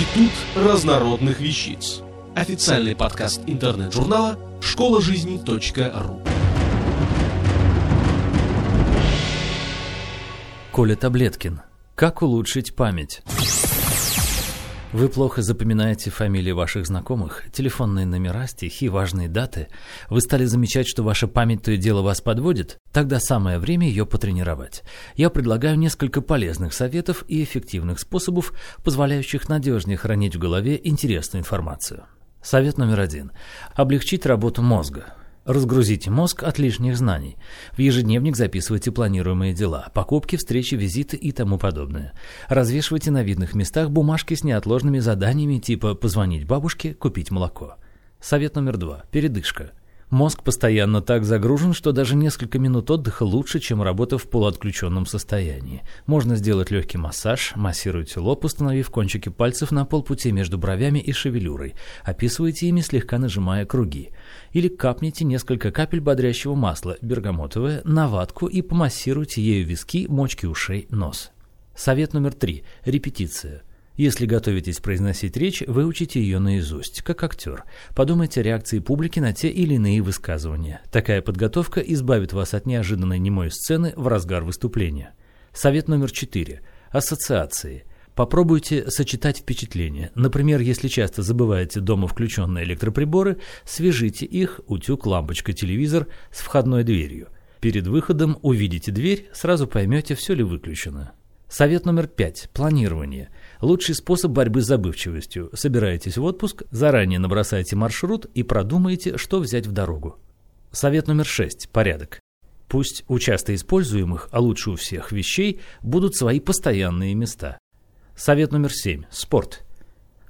Институт разнородных вещиц. Официальный подкаст интернет-журнала школа жизни.ру. Коля Таблеткин. Как улучшить память? Вы плохо запоминаете фамилии ваших знакомых, телефонные номера, стихи, важные даты. Вы стали замечать, что ваша память то и дело вас подводит? Тогда самое время ее потренировать. Я предлагаю несколько полезных советов и эффективных способов, позволяющих надежнее хранить в голове интересную информацию. Совет номер один. Облегчить работу мозга. Разгрузите мозг от лишних знаний. В ежедневник записывайте планируемые дела, покупки, встречи, визиты и тому подобное. Развешивайте на видных местах бумажки с неотложными заданиями типа позвонить бабушке, купить молоко. Совет номер два. Передышка. Мозг постоянно так загружен, что даже несколько минут отдыха лучше, чем работа в полуотключенном состоянии. Можно сделать легкий массаж, массируйте лоб, установив кончики пальцев на полпути между бровями и шевелюрой. Описывайте ими, слегка нажимая круги. Или капните несколько капель бодрящего масла, бергамотовое, на ватку и помассируйте ею виски, мочки ушей, нос. Совет номер три. Репетиция. Если готовитесь произносить речь, выучите ее наизусть, как актер. Подумайте о реакции публики на те или иные высказывания. Такая подготовка избавит вас от неожиданной немой сцены в разгар выступления. Совет номер четыре. Ассоциации. Попробуйте сочетать впечатления. Например, если часто забываете дома включенные электроприборы, свяжите их, утюг, лампочка, телевизор с входной дверью. Перед выходом увидите дверь, сразу поймете, все ли выключено. Совет номер пять. Планирование. Лучший способ борьбы с забывчивостью. Собираетесь в отпуск, заранее набросайте маршрут и продумайте, что взять в дорогу. Совет номер шесть. Порядок. Пусть у часто используемых, а лучше у всех вещей, будут свои постоянные места. Совет номер семь. Спорт.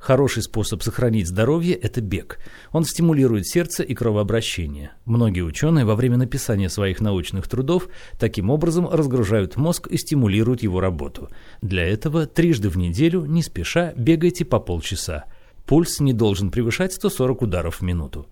Хороший способ сохранить здоровье – это бег. Он стимулирует сердце и кровообращение. Многие ученые во время написания своих научных трудов таким образом разгружают мозг и стимулируют его работу. Для этого трижды в неделю, не спеша, бегайте по полчаса. Пульс не должен превышать 140 ударов в минуту.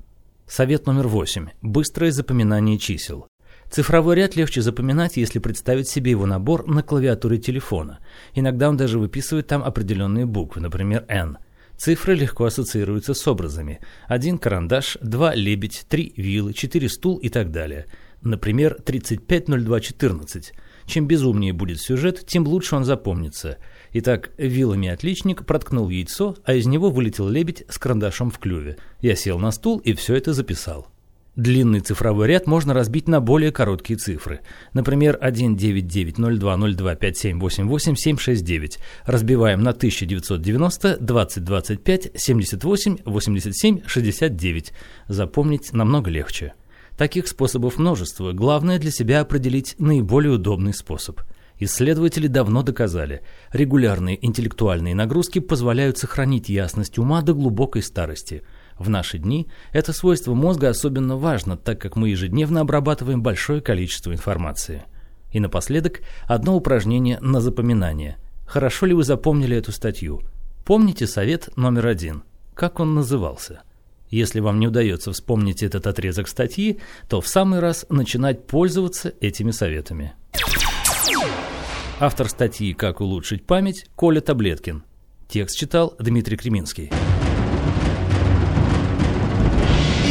Совет номер восемь. Быстрое запоминание чисел. Цифровой ряд легче запоминать, если представить себе его набор на клавиатуре телефона. Иногда он даже выписывает там определенные буквы, например, N – Цифры легко ассоциируются с образами. Один карандаш, два лебедь, три вилы, четыре стул и так далее. Например, 350214. Чем безумнее будет сюжет, тем лучше он запомнится. Итак, вилами отличник проткнул яйцо, а из него вылетел лебедь с карандашом в клюве. Я сел на стул и все это записал. Длинный цифровой ряд можно разбить на более короткие цифры. Например, 199020257887769 разбиваем на 1990 2025 78 87 69. Запомнить намного легче. Таких способов множество. Главное для себя определить наиболее удобный способ. Исследователи давно доказали, регулярные интеллектуальные нагрузки позволяют сохранить ясность ума до глубокой старости – в наши дни это свойство мозга особенно важно, так как мы ежедневно обрабатываем большое количество информации. И напоследок одно упражнение на запоминание. Хорошо ли вы запомнили эту статью? Помните совет номер один. Как он назывался? Если вам не удается вспомнить этот отрезок статьи, то в самый раз начинать пользоваться этими советами. Автор статьи «Как улучшить память» Коля Таблеткин. Текст читал Дмитрий Креминский.